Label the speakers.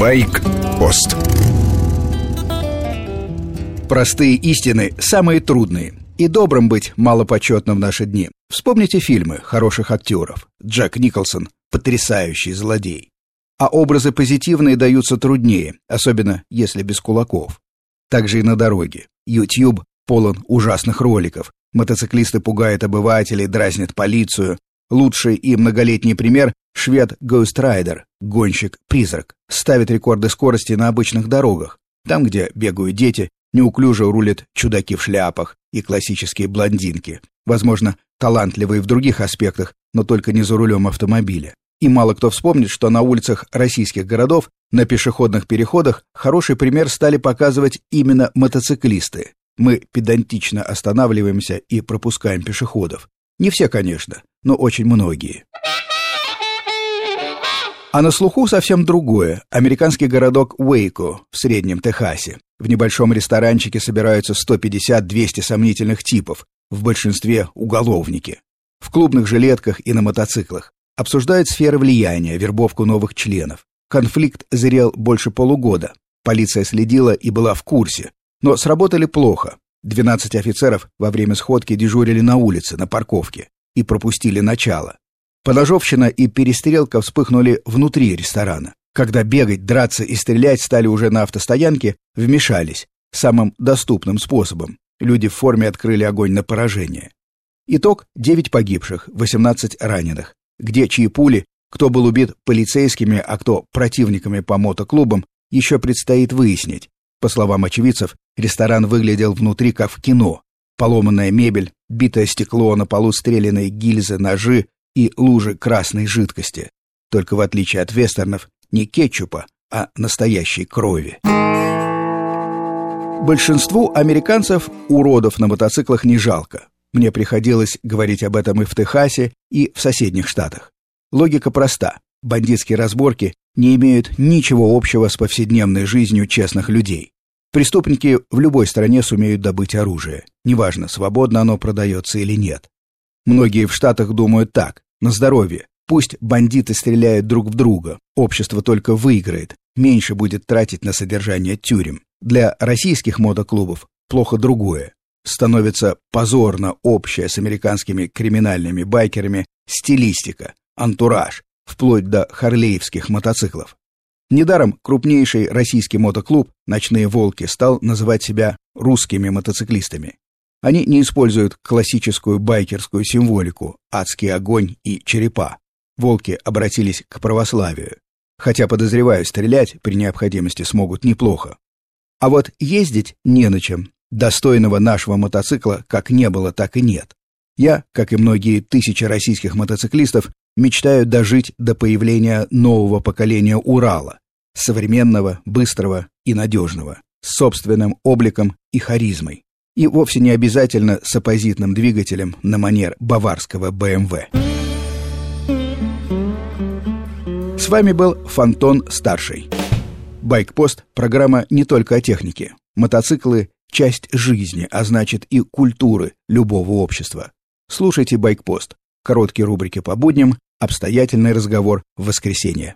Speaker 1: Байк-пост Простые истины самые трудные. И добрым быть малопочетно в наши дни. Вспомните фильмы хороших актеров. Джек Николсон – потрясающий злодей. А образы позитивные даются труднее, особенно если без кулаков. Также и на дороге. YouTube полон ужасных роликов. Мотоциклисты пугают обывателей, дразнят полицию. Лучший и многолетний пример – швед Ghost Rider, гонщик-призрак. Ставит рекорды скорости на обычных дорогах. Там, где бегают дети, неуклюже рулят чудаки в шляпах и классические блондинки. Возможно, талантливые в других аспектах, но только не за рулем автомобиля. И мало кто вспомнит, что на улицах российских городов на пешеходных переходах хороший пример стали показывать именно мотоциклисты. Мы педантично останавливаемся и пропускаем пешеходов. Не все, конечно, но очень многие. А на слуху совсем другое. Американский городок Уэйко в Среднем Техасе. В небольшом ресторанчике собираются 150-200 сомнительных типов, в большинстве уголовники. В клубных жилетках и на мотоциклах. Обсуждают сферы влияния, вербовку новых членов. Конфликт зрел больше полугода. Полиция следила и была в курсе. Но сработали плохо. 12 офицеров во время сходки дежурили на улице, на парковке. И пропустили начало. Поножовщина и перестрелка вспыхнули внутри ресторана. Когда бегать, драться и стрелять стали уже на автостоянке, вмешались. Самым доступным способом. Люди в форме открыли огонь на поражение. Итог – 9 погибших, 18 раненых. Где чьи пули, кто был убит полицейскими, а кто противниками по мотоклубам, еще предстоит выяснить. По словам очевидцев, ресторан выглядел внутри как в кино. Поломанная мебель, битое стекло, на полу стреляные гильзы, ножи и лужи красной жидкости. Только в отличие от вестернов, не кетчупа, а настоящей крови. Большинству американцев уродов на мотоциклах не жалко. Мне приходилось говорить об этом и в Техасе, и в соседних штатах. Логика проста. Бандитские разборки не имеют ничего общего с повседневной жизнью честных людей. Преступники в любой стране сумеют добыть оружие. Неважно, свободно оно продается или нет. Многие в Штатах думают так, на здоровье. Пусть бандиты стреляют друг в друга, общество только выиграет, меньше будет тратить на содержание тюрем. Для российских мотоклубов плохо другое становится позорно общая с американскими криминальными байкерами стилистика, антураж, вплоть до харлеевских мотоциклов. Недаром крупнейший российский мотоклуб «Ночные волки» стал называть себя русскими мотоциклистами. Они не используют классическую байкерскую символику «адский огонь» и «черепа». Волки обратились к православию. Хотя, подозреваю, стрелять при необходимости смогут неплохо. А вот ездить не на чем, Достойного нашего мотоцикла как не было, так и нет. Я, как и многие тысячи российских мотоциклистов, мечтаю дожить до появления нового поколения Урала, современного, быстрого и надежного, с собственным обликом и харизмой. И вовсе не обязательно с оппозитным двигателем на манер баварского BMW. С вами был Фантон Старший. Байкпост – программа не только о технике. Мотоциклы часть жизни, а значит и культуры любого общества. Слушайте «Байкпост». Короткие рубрики по будням, обстоятельный разговор в воскресенье.